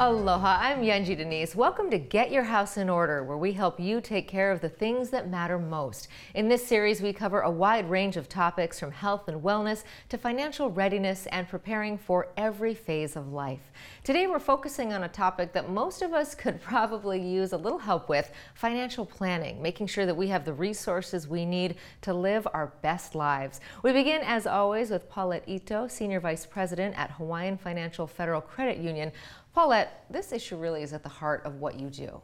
Aloha, I'm Yunji de Nies. Welcome to Get Your House in Order, where we help you take care of the things that matter most. In this series, we cover a wide range of topics from health and wellness to financial readiness and preparing for every phase of life. Today, we're focusing on a topic that most of us could probably use a little help with financial planning, making sure that we have the resources we need to live our best lives. We begin, as always, with Paulette Ito, Senior Vice President at Hawaiian Financial Federal Credit Union. Paulette, this issue really is at the heart of what you do.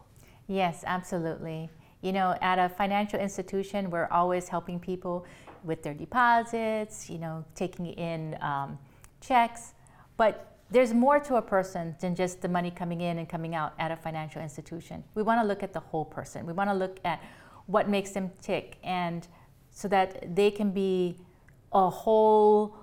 Yes, absolutely. You know, at a financial institution, we're always helping people with their deposits, you know, taking in um, checks. But there's more to a person than just the money coming in and coming out at a financial institution. We want to look at the whole person. We want to look at what makes them tick and so that they can be a whole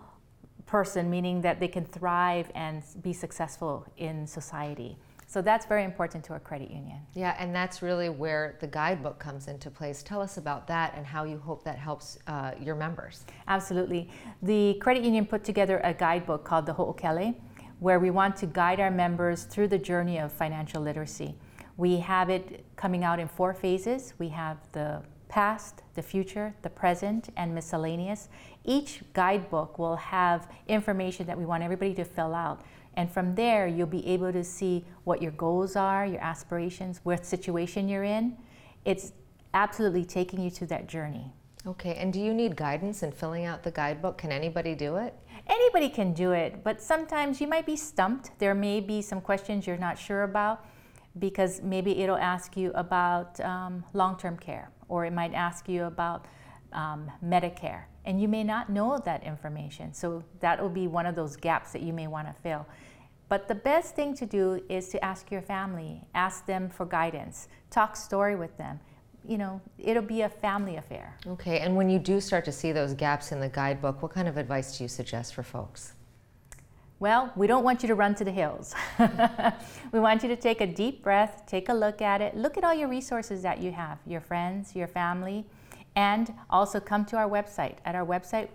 person, meaning that they can thrive and be successful in society. So that's very important to a credit union. Yeah, and that's really where the guidebook comes into place. Tell us about that and how you hope that helps uh, your members. Absolutely. The credit union put together a guidebook called the Ho'okele, where we want to guide our members through the journey of financial literacy. We have it coming out in four phases. We have the past, the future, the present, and miscellaneous. Each guidebook will have information that we want everybody to fill out. And from there, you'll be able to see what your goals are, your aspirations, what situation you're in. It's absolutely taking you to that journey. Okay, and do you need guidance in filling out the guidebook? Can anybody do it? Anybody can do it, but sometimes you might be stumped. There may be some questions you're not sure about because maybe it'll ask you about um, long term care or it might ask you about um, Medicare. And you may not know that information. So that will be one of those gaps that you may want to fill. But the best thing to do is to ask your family, ask them for guidance, talk story with them. You know, it'll be a family affair. Okay, and when you do start to see those gaps in the guidebook, what kind of advice do you suggest for folks? Well, we don't want you to run to the hills. we want you to take a deep breath, take a look at it, look at all your resources that you have your friends, your family, and also come to our website. At our website,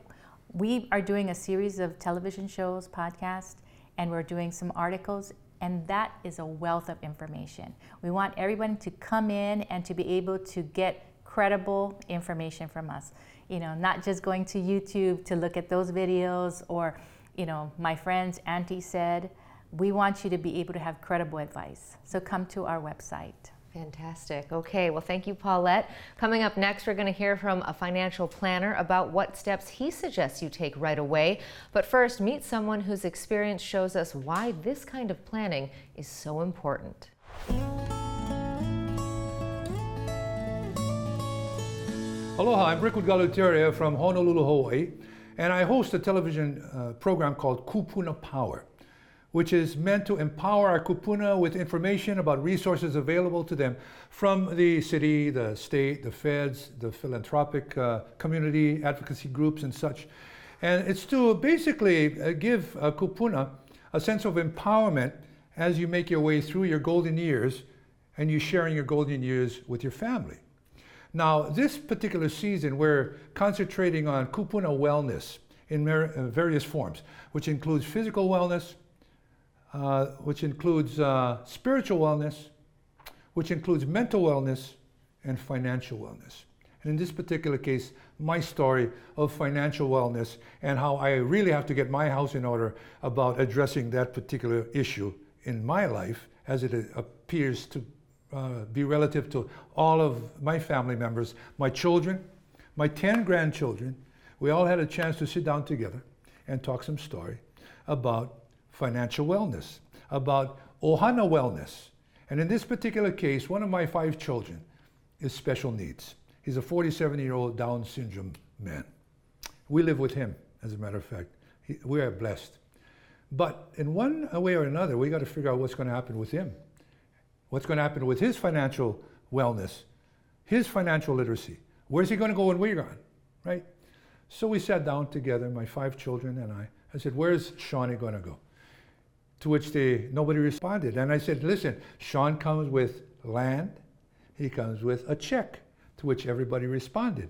we are doing a series of television shows, podcasts, and we're doing some articles, and that is a wealth of information. We want everyone to come in and to be able to get credible information from us. You know, not just going to YouTube to look at those videos or you know, my friend's auntie said, we want you to be able to have credible advice. So come to our website. Fantastic. Okay, well, thank you, Paulette. Coming up next, we're going to hear from a financial planner about what steps he suggests you take right away. But first, meet someone whose experience shows us why this kind of planning is so important. Aloha, I'm Rick Galuteria from Honolulu, Hawaii. And I host a television uh, program called Kupuna Power, which is meant to empower our kupuna with information about resources available to them from the city, the state, the feds, the philanthropic uh, community, advocacy groups, and such. And it's to basically uh, give uh, kupuna a sense of empowerment as you make your way through your golden years and you're sharing your golden years with your family. Now, this particular season, we're concentrating on kupuna wellness in uh, various forms, which includes physical wellness, uh, which includes uh, spiritual wellness, which includes mental wellness, and financial wellness. And in this particular case, my story of financial wellness and how I really have to get my house in order about addressing that particular issue in my life as it appears to uh, be relative to all of my family members, my children, my 10 grandchildren. We all had a chance to sit down together and talk some story about financial wellness, about ohana wellness. And in this particular case, one of my five children is special needs. He's a 47 year old Down syndrome man. We live with him, as a matter of fact. He, we are blessed. But in one way or another, we got to figure out what's going to happen with him what's going to happen with his financial wellness, his financial literacy. Where's he going to go when we're gone, right? So we sat down together, my five children and I. I said, "Where's Shawnee going to go?" To which they nobody responded, and I said, "Listen, Sean comes with land. He comes with a check." To which everybody responded,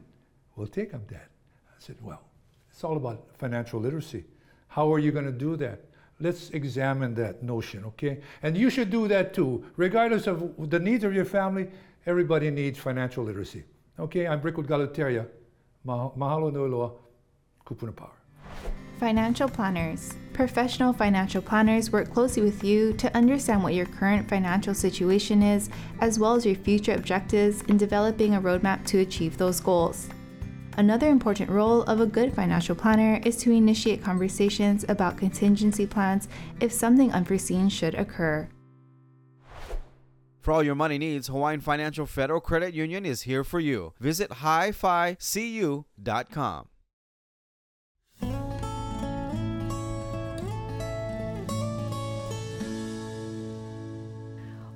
"We'll take him, Dad." I said, "Well, it's all about financial literacy. How are you going to do that?" Let's examine that notion, okay? And you should do that too. Regardless of the needs of your family, everybody needs financial literacy. Okay, I'm Brickwood Galuteria. Mahalo nui loa, Kupuna Power. Financial planners. Professional financial planners work closely with you to understand what your current financial situation is, as well as your future objectives in developing a roadmap to achieve those goals. Another important role of a good financial planner is to initiate conversations about contingency plans if something unforeseen should occur. For all your money needs, Hawaiian Financial Federal Credit Union is here for you. Visit hificu.com.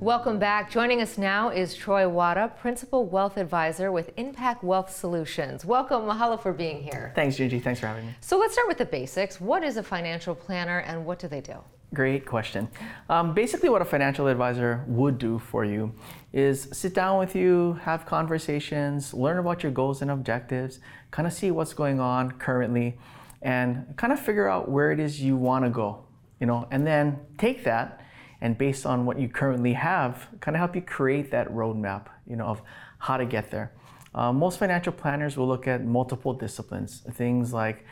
Welcome back. Joining us now is Troy Wada, Principal Wealth Advisor with Impact Wealth Solutions. Welcome. Mahalo for being here. Thanks, Gingy. Thanks for having me. So let's start with the basics. What is a financial planner and what do they do? Great question. Um, basically, what a financial advisor would do for you is sit down with you, have conversations, learn about your goals and objectives, kind of see what's going on currently, and kind of figure out where it is you want to go. You know, and then take that and based on what you currently have, kind of help you create that roadmap, you know, of how to get there. Uh, most financial planners will look at multiple disciplines, things like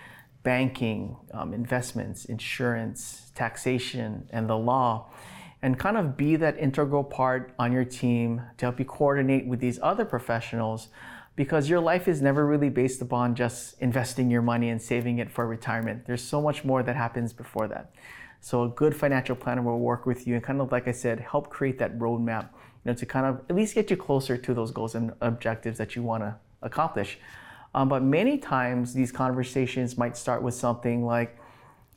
banking, um, investments, insurance, taxation, and the law, and kind of be that integral part on your team to help you coordinate with these other professionals because your life is never really based upon just investing your money and saving it for retirement. There's so much more that happens before that. So a good financial planner will work with you and kind of like I said, help create that roadmap, you know, to kind of at least get you closer to those goals and objectives that you want to accomplish. Um, but many times these conversations might start with something like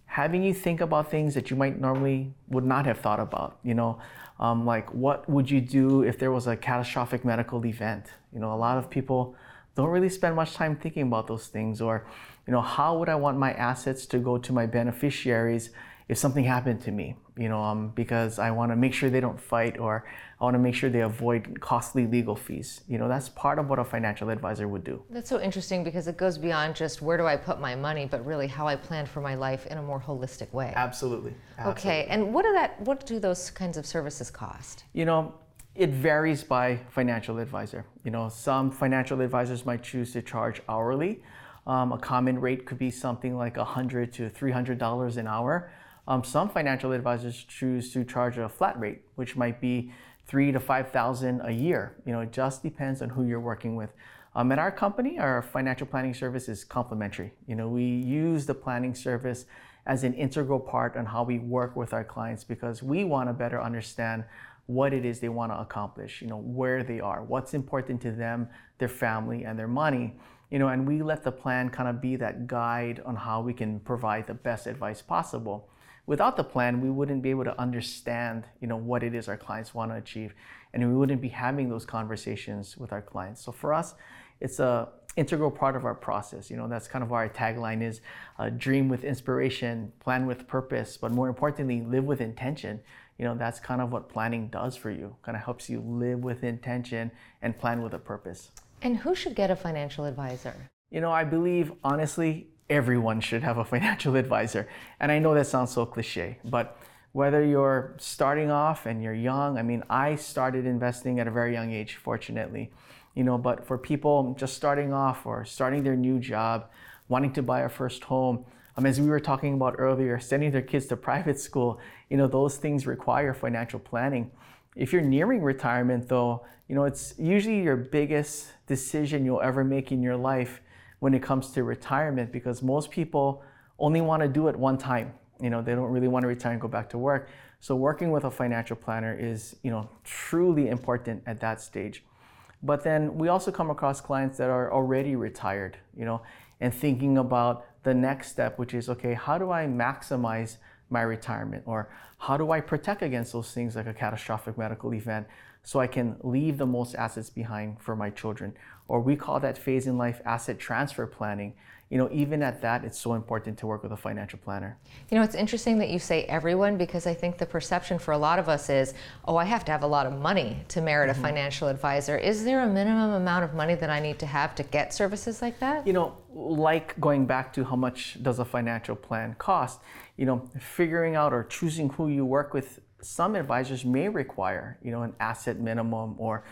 having you think about things that you might normally would not have thought about. You know, um, like what would you do if there was a catastrophic medical event? You know, a lot of people don't really spend much time thinking about those things. Or, you know, how would I want my assets to go to my beneficiaries if something happened to me, you know, um, because I want to make sure they don't fight or I want to make sure they avoid costly legal fees. You know, that's part of what a financial advisor would do. That's so interesting because it goes beyond just where do I put my money, but really how I plan for my life in a more holistic way. Absolutely. Absolutely. Okay, and what do that what do those kinds of services cost? You know, it varies by financial advisor. You know, some financial advisors might choose to charge hourly. Um, a common rate could be something like 100 to $300 an hour. Um, some financial advisors choose to charge a flat rate, which might be three to five thousand a year. You know, it just depends on who you're working with. Um, at our company, our financial planning service is complimentary. You know, we use the planning service as an integral part on how we work with our clients because we want to better understand what it is they want to accomplish, you know, where they are, what's important to them, their family, and their money. You know, and we let the plan kind of be that guide on how we can provide the best advice possible without the plan, we wouldn't be able to understand, you know, what it is our clients want to achieve, and we wouldn't be having those conversations with our clients. So for us, it's a integral part of our process. You know, that's kind of our tagline is uh, dream with inspiration, plan with purpose, but more importantly, live with intention. You know, that's kind of what planning does for you. Kind of helps you live with intention and plan with a purpose. And who should get a financial advisor? You know, I believe honestly, everyone should have a financial advisor. And I know that sounds so cliche, but whether you're starting off and you're young, I mean, I started investing at a very young age, fortunately, you know, but for people just starting off or starting their new job, wanting to buy a first home, um, as we were talking about earlier, sending their kids to private school, you know, those things require financial planning. If you're nearing retirement, though, you know, it's usually your biggest decision you'll ever make in your life when it comes to retirement because most people only want to do it one time. You know, they don't really want to retire and go back to work. So working with a financial planner is, you know, truly important at that stage. But then we also come across clients that are already retired, you know, and thinking about the next step, which is okay, how do I maximize my retirement? Or how do I protect against those things like a catastrophic medical event so I can leave the most assets behind for my children? or we call that phase in life asset transfer planning. you know, even at that, it's so important to work with a financial planner. You know, it's interesting that you say everyone because I think the perception for a lot of us is, oh, I have to have a lot of money to merit mm-hmm. a financial advisor. Is there a minimum amount of money that I need to have to get services like that? You know, like going back to how much does a financial plan cost, you know, figuring out or choosing who you work with, some advisors may require, you know, an asset minimum or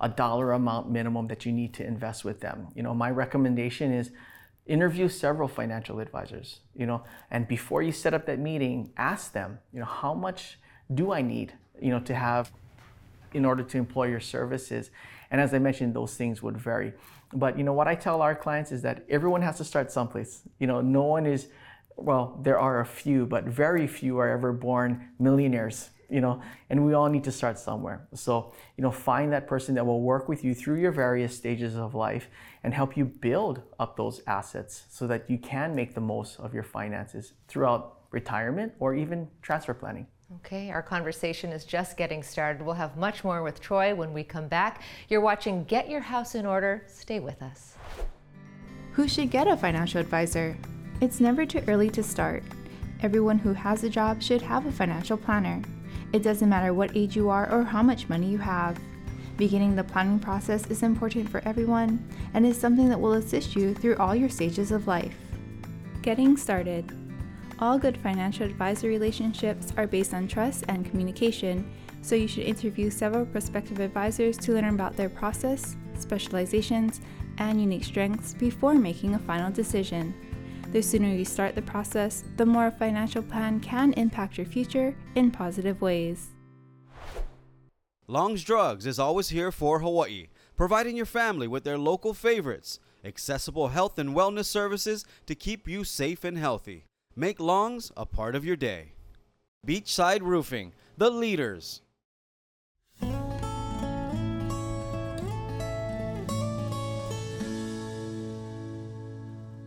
a dollar amount minimum that you need to invest with them. You know, my recommendation is interview several financial advisors, you know, and before you set up that meeting, ask them, you know, how much do I need, you know, to have in order to employ your services? And as I mentioned, those things would vary. But you know what I tell our clients is that everyone has to start someplace. You know, no one is well, there are a few, but very few are ever born millionaires you know, and we all need to start somewhere. So, you know, find that person that will work with you through your various stages of life and help you build up those assets so that you can make the most of your finances throughout retirement or even transfer planning. Okay, our conversation is just getting started. We'll have much more with Troy when we come back. You're watching Get Your House in Order. Stay with us. Who should get a financial advisor? It's never too early to start. Everyone who has a job should have a financial planner. It doesn't matter what age you are or how much money you have. Beginning the planning process is important for everyone and is something that will assist you through all your stages of life. Getting started. All good financial advisor relationships are based on trust and communication, so you should interview several prospective advisors to learn about their process, specializations, and unique strengths before making a final decision. The sooner you start the process, the more a financial plan can impact your future in positive ways. Long's Drugs is always here for Hawaii, providing your family with their local favorites, accessible health and wellness services to keep you safe and healthy. Make Long's a part of your day. Beachside Roofing, the leaders.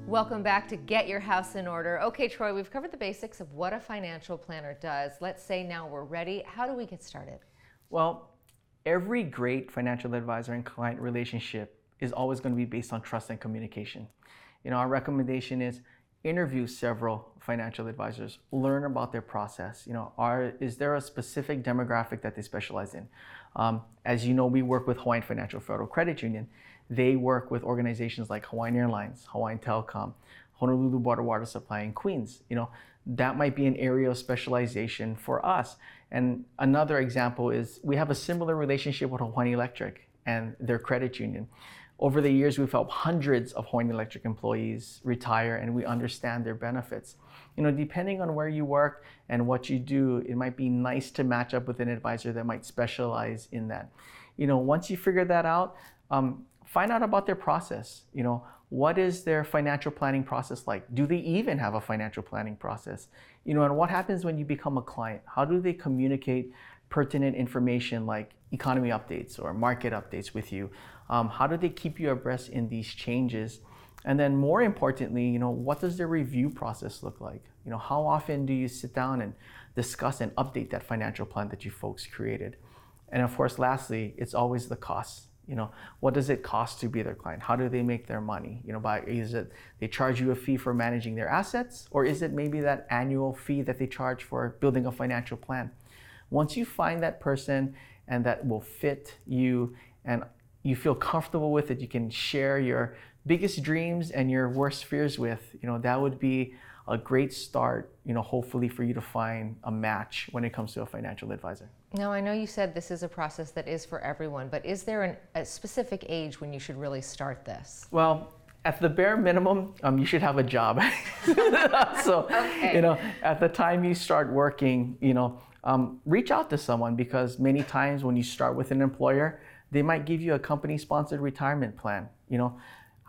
Welcome back to Get Your House in Order. Okay, Troy, we've covered the basics of what a financial planner does. Let's say now we're ready. How do we get started? Well, every great financial advisor and client relationship is always going to be based on trust and communication. You know, our recommendation is interview several financial advisors, learn about their process. You know, are is there a specific demographic that they specialize in? Um, as you know, we work with Hawaiian Financial Federal Credit Union. They work with organizations like Hawaiian Airlines, Hawaiian Telecom, Honolulu Water Water Supply, and Queens. You know, that might be an area of specialization for us. And another example is we have a similar relationship with Hawaiian Electric and their credit union. Over the years, we've helped hundreds of Hawaiian Electric employees retire, and we understand their benefits. You know, depending on where you work and what you do, it might be nice to match up with an advisor that might specialize in that. You know, once you figure that out, um, find out about their process. You know, what is their financial planning process like? Do they even have a financial planning process? You know, and what happens when you become a client? How do they communicate pertinent information like economy updates or market updates with you? Um, how do they keep you abreast in these changes? And then more importantly, you know, what does their review process look like? You know, how often do you sit down and discuss and update that financial plan that you folks created? And of course, lastly, it's always the costs you know what does it cost to be their client? How do they make their money? You know by is it they charge you a fee for managing their assets or is it maybe that annual fee that they charge for building a financial plan? Once you find that person and that will fit you and you feel comfortable with it you can share your biggest dreams and your worst fears with you know that would be a great start, you know, hopefully for you to find a match when it comes to a financial advisor. Now, I know you said this is a process that is for everyone, but is there an, a specific age when you should really start this? Well, at the bare minimum, um, you should have a job. so, okay. you know, at the time you start working, you know, um, reach out to someone because many times when you start with an employer, they might give you a company-sponsored retirement plan. You know,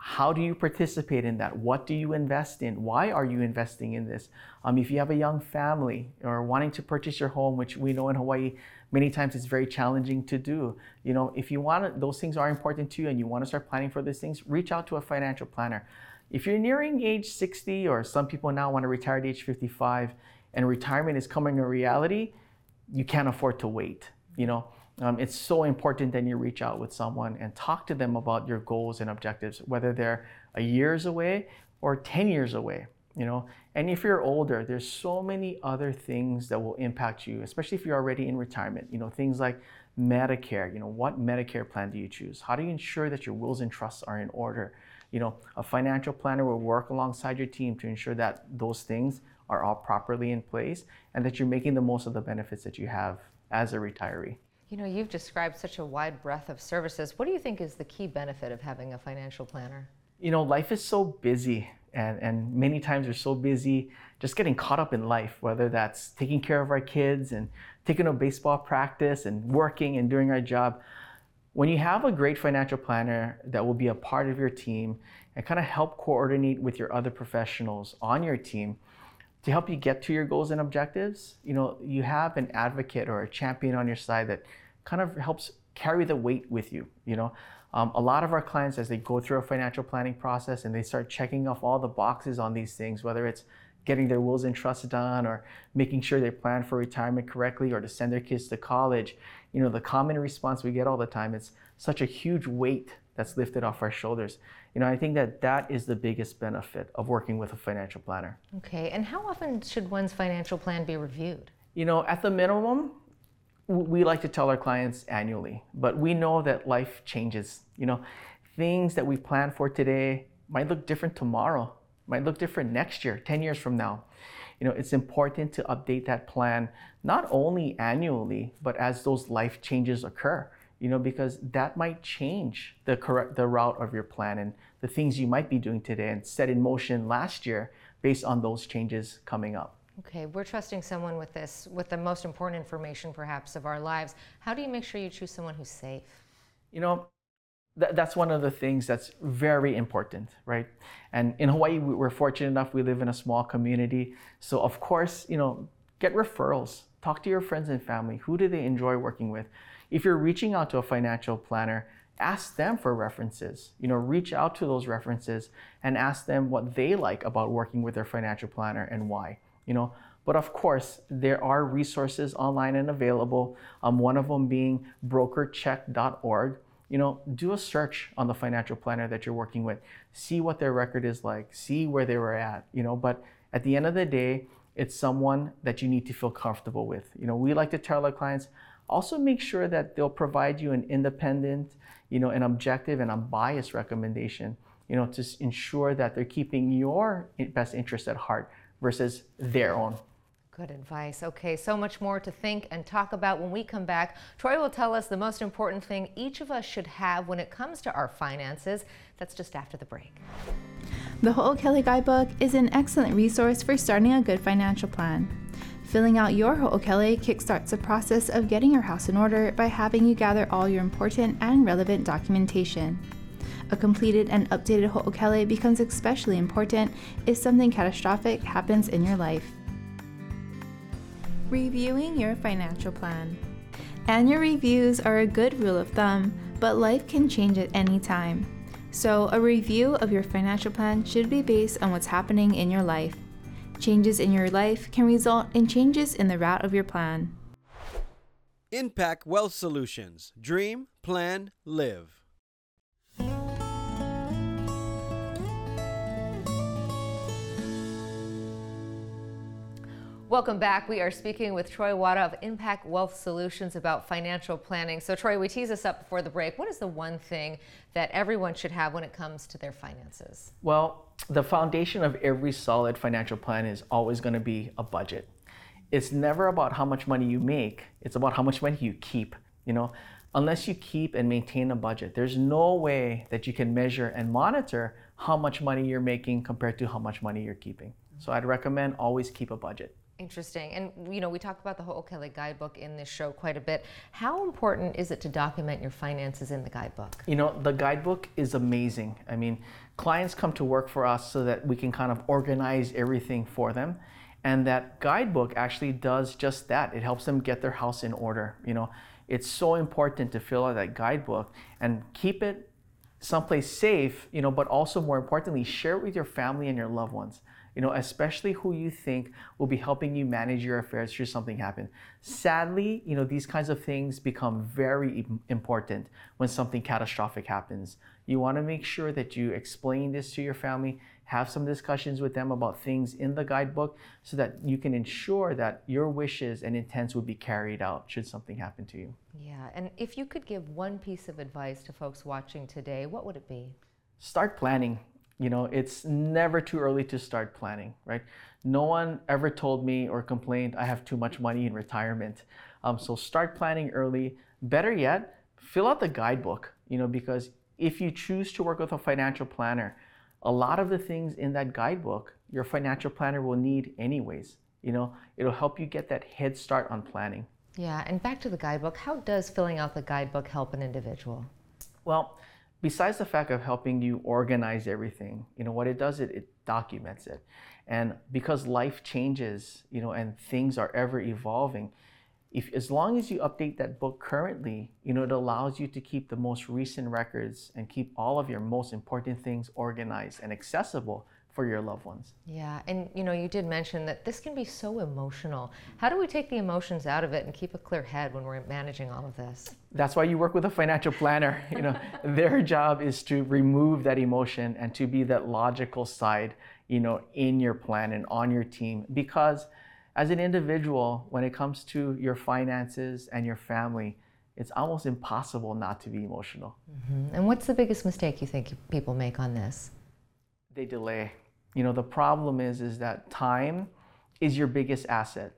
how do you participate in that? What do you invest in? Why are you investing in this? Um, if you have a young family or wanting to purchase your home, which we know in Hawaii, many times it's very challenging to do. You know, if you want to, those things are important to you and you want to start planning for these things, reach out to a financial planner. If you're nearing age 60 or some people now want to retire at age 55 and retirement is coming a reality, you can't afford to wait. You know, um, it's so important that you reach out with someone and talk to them about your goals and objectives, whether they're a years away or 10 years away, you know. And if you're older, there's so many other things that will impact you, especially if you're already in retirement. You know, things like Medicare, you know, what Medicare plan do you choose? How do you ensure that your wills and trusts are in order? You know, a financial planner will work alongside your team to ensure that those things are all properly in place and that you're making the most of the benefits that you have as a retiree. You know, you've described such a wide breadth of services. What do you think is the key benefit of having a financial planner? You know, life is so busy, and, and many times we're so busy just getting caught up in life, whether that's taking care of our kids and taking a baseball practice and working and doing our job. When you have a great financial planner that will be a part of your team and kind of help coordinate with your other professionals on your team to help you get to your goals and objectives, you know, you have an advocate or a champion on your side that kind of helps carry the weight with you, you know. Um, a lot of our clients, as they go through a financial planning process and they start checking off all the boxes on these things, whether it's getting their wills and trusts done or making sure they plan for retirement correctly or to send their kids to college, you know, the common response we get all the time is such a huge weight that's lifted off our shoulders. You know, I think that that is the biggest benefit of working with a financial planner. Okay, and how often should one's financial plan be reviewed? You know, at the minimum, we like to tell our clients annually, but we know that life changes. You know, things that we plan for today might look different tomorrow, might look different next year, 10 years from now. You know, it's important to update that plan not only annually, but as those life changes occur you know, because that might change the correct the route of your plan and the things you might be doing today and set in motion last year based on those changes coming up. Okay, we're trusting someone with this, with the most important information perhaps of our lives. How do you make sure you choose someone who's safe? You know, th- that's one of the things that's very important, right? And in Hawaii, we're fortunate enough, we live in a small community. So, of course, you know, get referrals, talk to your friends and family. Who do they enjoy working with? If you're reaching out to a financial planner, ask them for references. You know, reach out to those references and ask them what they like about working with their financial planner and why. You know, but of course, there are resources online and available. Um, one of them being brokercheck.org. You know, do a search on the financial planner that you're working with. See what their record is like. See where they were at. You know, but at the end of the day, it's someone that you need to feel comfortable with. You know, we like to tell our clients, also make sure that they'll provide you an independent, you know, an objective and unbiased recommendation, you know, to ensure that they're keeping your best interest at heart versus their own. Good advice. Okay, so much more to think and talk about when we come back. Troy will tell us the most important thing each of us should have when it comes to our finances. That's just after the break. The Ho'okele Guidebook is an excellent resource for starting a good financial plan. Filling out your ho'okele kickstarts the process of getting your house in order by having you gather all your important and relevant documentation. A completed and updated ho'okele becomes especially important if something catastrophic happens in your life. Reviewing your financial plan. Annual reviews are a good rule of thumb, but life can change at any time. So, a review of your financial plan should be based on what's happening in your life Changes in your life can result in changes in the route of your plan. Impact Wealth Solutions Dream, Plan, Live. Welcome back. We are speaking with Troy Wada of Impact Wealth Solutions about financial planning. So, Troy, we teased this up before the break. What is the one thing that everyone should have when it comes to their finances? Well, the foundation of every solid financial plan is always going to be a budget. It's never about how much money you make, it's about how much money you keep. You know, unless you keep and maintain a budget, there's no way that you can measure and monitor how much money you're making compared to how much money you're keeping. So I'd recommend always keep a budget. Interesting. And, you know, we talk about the whole Ho'okele guidebook in this show quite a bit. How important is it to document your finances in the guidebook? You know, the guidebook is amazing. I mean, clients come to work for us so that we can kind of organize everything for them. And that guidebook actually does just that. It helps them get their house in order. You know, it's so important to fill out that guidebook and keep it someplace safe, you know, but also more importantly, share it with your family and your loved ones you know, especially who you think will be helping you manage your affairs should something happen. Sadly, you know, these kinds of things become very important when something catastrophic happens. You want to make sure that you explain this to your family, have some discussions with them about things in the guidebook so that you can ensure that your wishes and intents would be carried out should something happen to you. Yeah, and if you could give one piece of advice to folks watching today, what would it be? Start planning you know, it's never too early to start planning, right? No one ever told me or complained I have too much money in retirement. Um, so start planning early. Better yet, fill out the guidebook, you know, because if you choose to work with a financial planner, a lot of the things in that guidebook, your financial planner will need anyways. You know, it'll help you get that head start on planning. Yeah, and back to the guidebook, how does filling out the guidebook help an individual? Well, besides the fact of helping you organize everything, you know, what it does, it, it documents it. And because life changes, you know, and things are ever evolving, if as long as you update that book currently, you know, it allows you to keep the most recent records and keep all of your most important things organized and accessible for your loved ones. Yeah, and you know, you did mention that this can be so emotional. How do we take the emotions out of it and keep a clear head when we're managing all of this? That's why you work with a financial planner. You know, their job is to remove that emotion and to be that logical side, you know, in your plan and on your team because as an individual, when it comes to your finances and your family, it's almost impossible not to be emotional. Mm-hmm. And what's the biggest mistake you think people make on this? They delay you know the problem is is that time is your biggest asset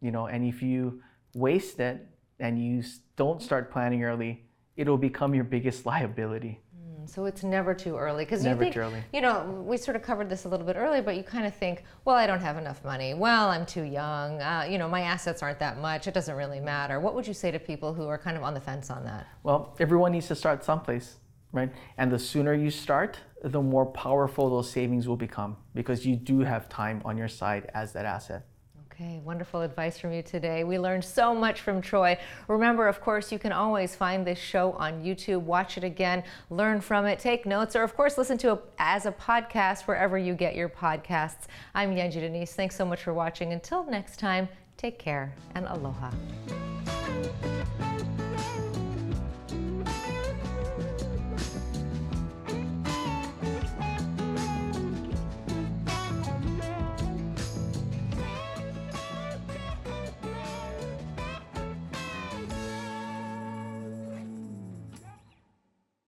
you know and if you waste it and you don't start planning early it'll become your biggest liability mm, so it's never too early because you think, too early. you know, we sort of covered this a little bit earlier, but you kind of think, well, I don't have enough money. Well, I'm too young. Uh, you know, my assets aren't that much. It doesn't really matter. What would you say to people who are kind of on the fence on that? Well, everyone needs to start someplace right? And the sooner you start, the more powerful those savings will become because you do have time on your side as that asset. Okay, wonderful advice from you today. We learned so much from Troy. Remember, of course, you can always find this show on YouTube, watch it again, learn from it, take notes, or of course, listen to it as a podcast wherever you get your podcasts. I'm Yunji de Nies. Thanks so much for watching. Until next time, take care and aloha.